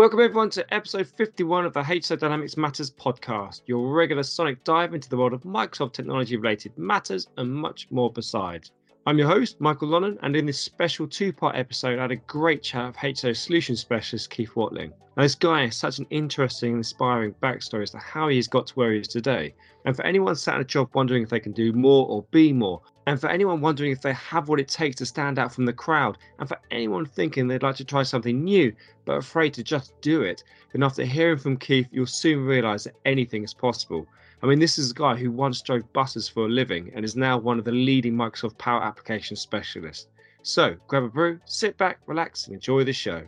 Welcome everyone to episode 51 of the HSO Dynamics Matters podcast, your regular sonic dive into the world of Microsoft technology related matters and much more besides. I'm your host, Michael Lonnan, and in this special two part episode, I had a great chat with HSO solution specialist Keith Watling. Now, this guy has such an interesting inspiring backstory as to how he has got to where he is today. And for anyone sat in a job wondering if they can do more or be more, and for anyone wondering if they have what it takes to stand out from the crowd, and for anyone thinking they'd like to try something new but afraid to just do it, then after hearing from Keith, you'll soon realize that anything is possible. I mean, this is a guy who once drove buses for a living and is now one of the leading Microsoft Power Application specialists. So grab a brew, sit back, relax, and enjoy the show.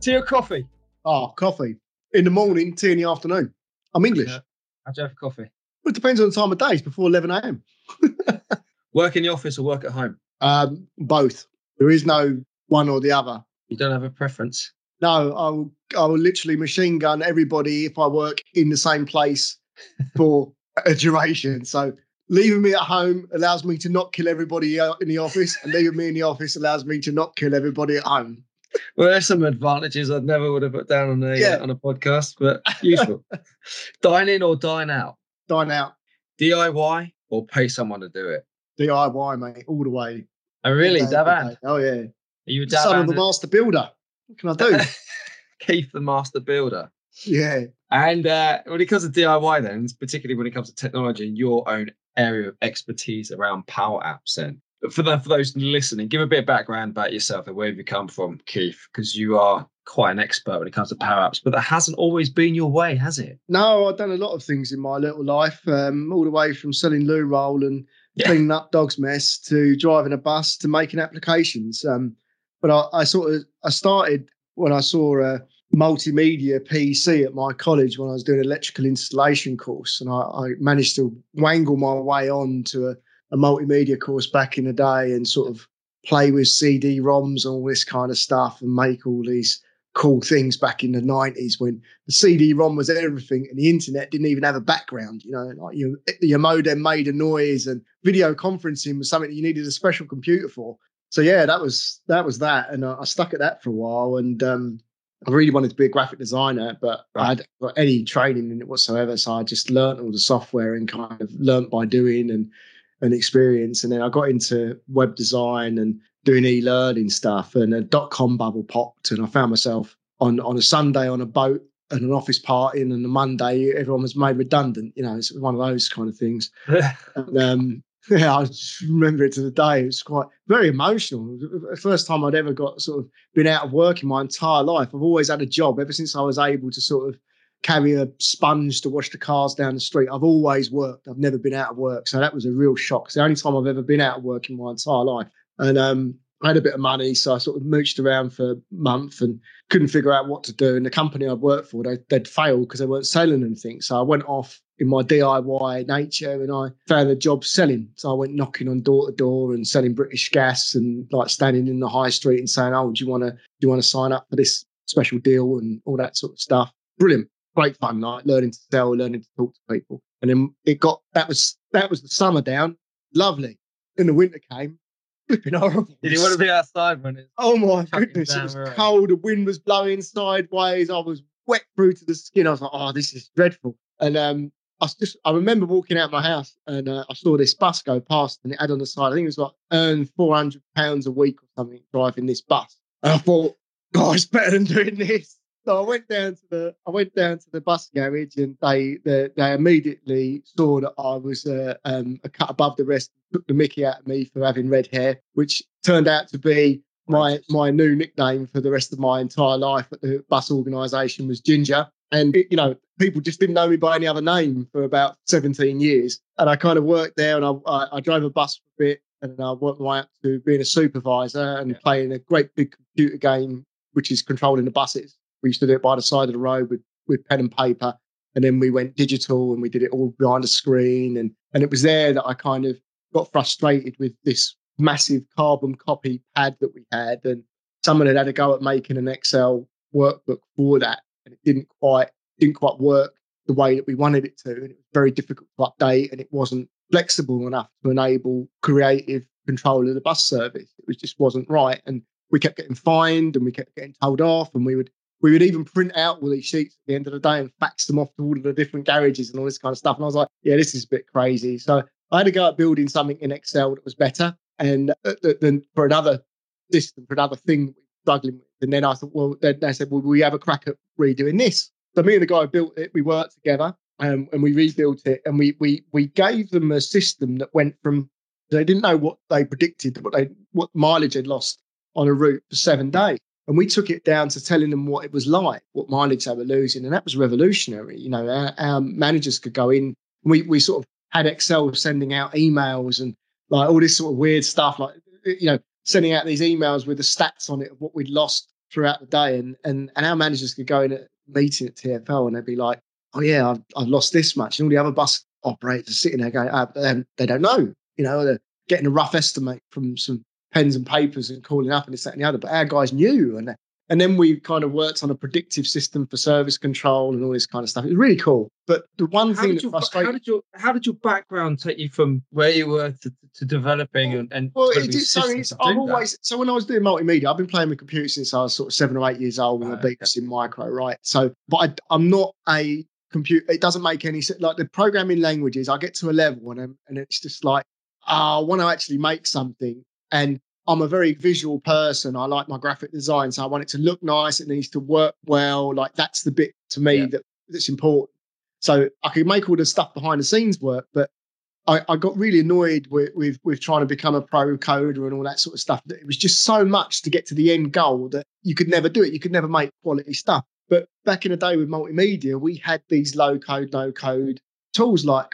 Tea or coffee? Oh, coffee. In the morning, tea in the afternoon. I'm English. Yeah. How'd you have coffee? Well, it depends on the time of day. It's before 11 a.m. Work in the office or work at home? Um, both. There is no one or the other. You don't have a preference? No, I will, I will literally machine gun everybody if I work in the same place for a duration. So leaving me at home allows me to not kill everybody in the office, and leaving me in the office allows me to not kill everybody at home. Well, there's some advantages I'd never would have put down on a yeah. uh, on a podcast, but useful. dine in or dine out? Dine out. DIY or pay someone to do it? DIY, mate, all the way. Oh, really? Davan? Oh, yeah. Are you a Son of the master builder. What can I do? Keith the master builder. Yeah. And uh, when it comes to DIY, then, particularly when it comes to technology, and your own area of expertise around Power Apps, then, for, the, for those listening, give a bit of background about yourself and where have you come from, Keith, because you are quite an expert when it comes to Power Apps, but that hasn't always been your way, has it? No, I've done a lot of things in my little life, um, all the way from selling loo roll and yeah. cleaning up dog's mess to driving a bus to making applications. Um, but I, I, sort of I started when I saw a multimedia PC at my college when I was doing an electrical installation course, and I, I managed to wangle my way on to a, a multimedia course back in the day and sort of play with CD-ROMs and all this kind of stuff and make all these cool things back in the 90s when the CD-ROM was everything and the internet didn't even have a background. You know, like your, your modem made a noise and video conferencing was something that you needed a special computer for so yeah, that was that was that, and I, I stuck at that for a while. And um, I really wanted to be a graphic designer, but. I had got any training in it whatsoever. So I just learned all the software and kind of learnt by doing and and experience. And then I got into web design and doing e-learning stuff. And a dot com bubble popped, and I found myself on on a Sunday on a boat at an office party, and on a Monday everyone was made redundant. You know, it's one of those kind of things. and, um, yeah, I remember it to the day. It was quite very emotional. The first time I'd ever got sort of been out of work in my entire life. I've always had a job ever since I was able to sort of carry a sponge to wash the cars down the street. I've always worked. I've never been out of work. So that was a real shock. It's the only time I've ever been out of work in my entire life. And um, I had a bit of money, so I sort of mooched around for a month and couldn't figure out what to do. And the company I'd worked for, they, would failed because they weren't selling anything. So I went off in my DIY nature and I found a job selling. So I went knocking on door to door and selling British gas and like standing in the high street and saying, "Oh, do you want to do you want to sign up for this special deal and all that sort of stuff?" Brilliant, great fun night, learning to sell, learning to talk to people. And then it got that was that was the summer down, lovely. Then the winter came, flipping horrible. Did you want to be outside when it? Oh my goodness, it was cold. The wind was blowing sideways. I was wet through to the skin. I was like, "Oh, this is dreadful." And um, I just I remember walking out my house and uh, I saw this bus go past and it had on the side I think it was like earn four hundred pounds a week or something driving this bus and I thought God it's better than doing this so I went down to the I went down to the bus garage and they they, they immediately saw that I was uh, um, a cut above the rest took the Mickey out of me for having red hair which turned out to be my my new nickname for the rest of my entire life at the bus organisation was Ginger and, it, you know, people just didn't know me by any other name for about 17 years. And I kind of worked there and I, I, I drove a bus for a bit and I worked my way up to being a supervisor and yeah. playing a great big computer game, which is controlling the buses. We used to do it by the side of the road with, with pen and paper. And then we went digital and we did it all behind a screen. And, and it was there that I kind of got frustrated with this massive carbon copy pad that we had. And someone had had a go at making an Excel workbook for that and it didn't quite didn't quite work the way that we wanted it to, and it was very difficult to update, and it wasn't flexible enough to enable creative control of the bus service. It was just wasn't right, and we kept getting fined and we kept getting told off, and we would we would even print out all these sheets at the end of the day and fax them off to all of the different garages and all this kind of stuff. And I was like, yeah, this is a bit crazy. So I had to go out building something in Excel that was better and uh, then for another system, for another thing we were struggling with. And then I thought, well, then they said, well, we have a crack at redoing this. So me and the guy who built it, we worked together um, and we rebuilt it and we we we gave them a system that went from they didn't know what they predicted, what they what mileage they'd lost on a route for seven days. And we took it down to telling them what it was like, what mileage they were losing. And that was revolutionary. You know, our, our managers could go in. We we sort of had Excel sending out emails and like all this sort of weird stuff, like you know, sending out these emails with the stats on it of what we'd lost throughout the day. And and and our managers could go in at meeting at TFL and they'd be like, "Oh yeah, I've, I've lost this much," and all the other bus operators are sitting there going, oh, they don't know. You know, they're getting a rough estimate from some pens and papers and calling up and this, that, and the other. But our guys knew. And and then we kind of worked on a predictive system for service control and all this kind of stuff. It was really cool. But the one how thing did that your, frustrated how did your how did your background take you from where you were to, to developing and, and well, it, it, so it's, I've do that? so when I was doing multimedia, I've been playing with computers since I was sort of seven or eight years old with Right, a BBC Micro, right? So, but I, I'm not a computer. It doesn't make any sense. Like the programming languages, I get to a level and I'm- and it's just like ah, I want to actually make something, and I'm a very visual person. I like my graphic design, so I want it to look nice. It needs to work well. Like that's the bit to me Yeah. that that's important. So I can make all the stuff behind the scenes work, but I, I got really annoyed with, with with trying to become a pro coder and all that sort of stuff. That it was just so much to get to the end goal that you could never do it. You could never make quality stuff. But back in the day with multimedia, we had these low code, no code tools like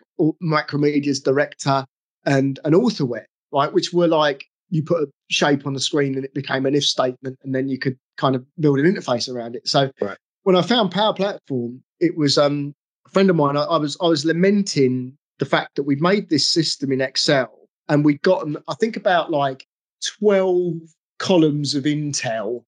Macromedia's Director and an Authorware, right? Which were like you put a shape on the screen and it became an if statement, and then you could kind of build an interface around it. So Right. when I found Power Platform, it was um, a friend of mine. I, I was I was lamenting the fact that we'd made this system in Excel and we'd gotten I think about like twelve columns of intel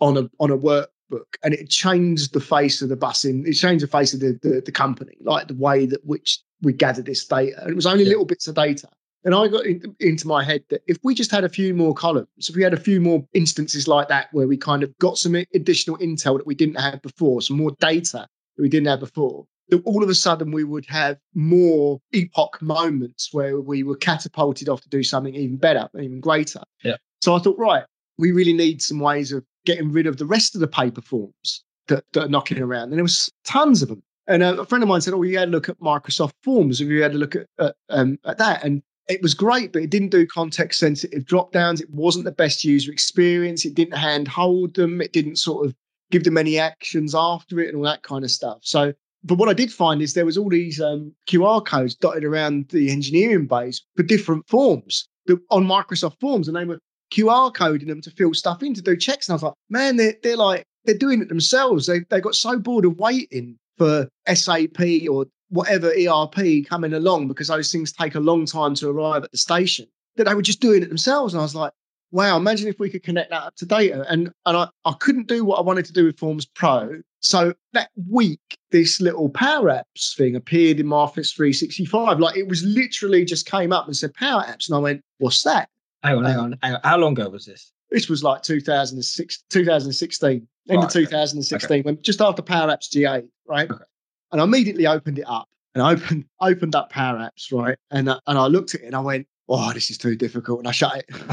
on a on a workbook, and it changed the face of the busing. It changed the face of the, the the company, like the way that which we gathered this data. And it was only Yeah. little bits of data. And I got in, into my head that if we just had a few more columns, if we had a few more instances like that where we kind of got some additional intel that we didn't have before, some more data that we didn't have before, that all of a sudden we would have more epoch moments where we were catapulted off to do something even better, even greater. Yeah. So I thought, right, we really need some ways of getting rid of the rest of the paper forms that, that are knocking around. And there was tons of them. And a friend of mine said, "Oh, you had a look at Microsoft Forms. Have you had a look at at, um, at that?" And it was great, but it didn't do context sensitive drop downs. It wasn't the best user experience. It didn't hand hold them. It didn't sort of give them any actions after it and all that kind of stuff. So, but what I did find is there was all these um, QR codes dotted around the engineering base for different forms that, on Microsoft Forms, and they were QR coding them to fill stuff in to do checks. And I was like, man, they're they're like they're doing it themselves. They they got so bored of waiting for SAP or whatever ERP coming along because those things take a long time to arrive at the station that they were just doing it themselves. And I was like, wow, imagine if we could connect that up to data. And and I, I couldn't do what I wanted to do with Forms Pro. So that week, this little Power Apps thing appeared in my Office 365. Like it was literally just came up and said Power Apps. And I went, what's that? Hang on, hang on, hang on. How long ago was this? This was like 2006, 2016, end Right, of okay. 2016, when just after Power Apps GA, right? Okay. And I immediately opened it up and I opened opened up Power Apps, right? And uh, and I looked at it and I went, oh, this is too difficult, and I shut it.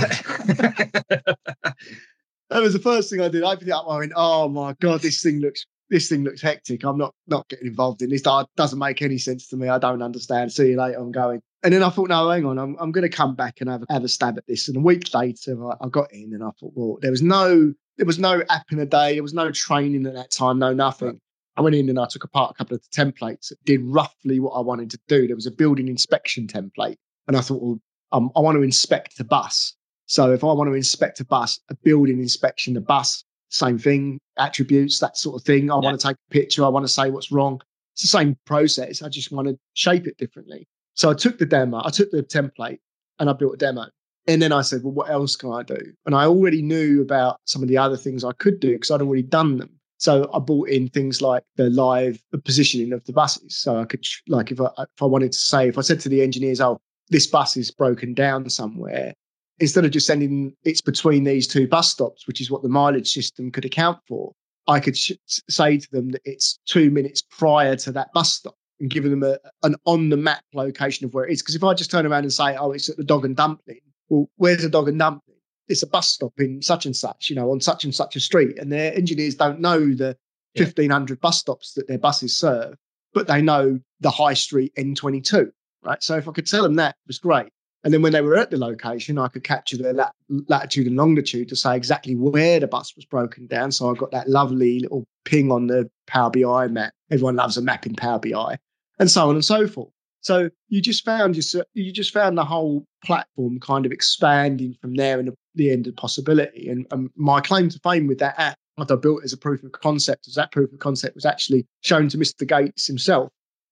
that was the first thing I did. I opened it up. I went, oh my god, this thing looks this thing looks hectic. I'm not not getting involved in this. That doesn't make any sense to me. I don't understand. See you later. I'm going. And then I thought, no, hang on. I'm, I'm going to come back and have, a- have a stab at this. And a week later, I, I got in and I thought, well, there was no there was no app in a day. There was no training at that time. No nothing. I went in and I took apart a couple of the templates. Did roughly what I wanted to do. There was a building inspection template, and I thought, well, um, I want to inspect a bus. So if I want to inspect a bus, a building inspection, a bus, same thing, attributes, that sort of thing. I Yeah. want to take a picture. I want to say what's wrong. It's the same process. I just want to shape it differently. So I took the demo, I took the template and I built a demo. And then I said, well, what else can I do? And I already knew about some of the other things I could do because I'd already done them. So I brought in things like the live positioning of the buses. So I could, like, if I, if I wanted to say, if I said to the engineers, oh, this bus is broken down somewhere, instead of just sending it's between these two bus stops, which is what the mileage system could account for, I could sh- say to them that it's two minutes prior to that bus stop and giving them a, an on the map location of where it is. Because if I just turn around and say, oh, it's at the Dog and Dumpling, well, where's the Dog and Dumpling? It's a bus stop in such and such, you know, on such and such a street. And their engineers don't know the yeah. 1,500 bus stops that their buses serve, but they know the high street N22, right? So if I could tell them that, it was great. And then when they were at the location, I could capture their lat- latitude and longitude to say exactly where the bus was broken down. So I got that lovely little ping on the Power BI map. Everyone loves a map in Power BI and so on and so forth. So you just found yourself, you just found the whole platform kind of expanding from there and the end of possibility. And, and my claim to fame with that app, what I built as a proof of concept, as that proof of concept was actually shown to Mr. Gates himself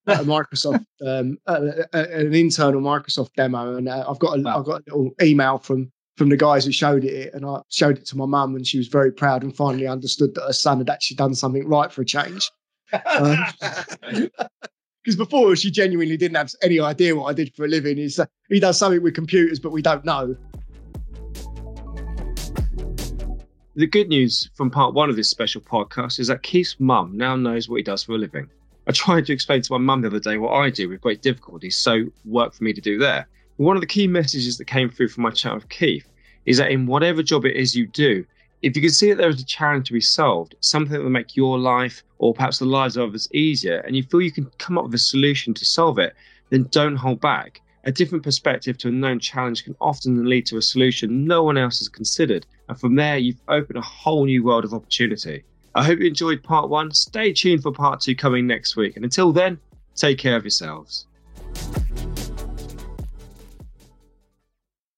at a Microsoft, um, an internal Microsoft demo. And uh, I've got a, wow. I've got a little email from from the guys who showed it, and I showed it to my mum, and she was very proud and finally understood that her son had actually done something right for a change. Um, because before she genuinely didn't have any idea what I did for a living. Uh, he does something with computers, but we don't know. The good news from part one of this special podcast is that Keith's mum now knows what he does for a living. I tried to explain to my mum the other day what I do with great difficulty, so work for me to do there. One of the key messages that came through from my chat with Keith is that in whatever job it is you do, if you can see that there is a challenge to be solved, something that will make your life or perhaps the lives of others easier, and you feel you can come up with a solution to solve it, then don't hold back. A different perspective to a known challenge can often lead to a solution no one else has considered, and from there, you've opened a whole new world of opportunity. I hope you enjoyed part one. Stay tuned for part two coming next week, and until then, take care of yourselves.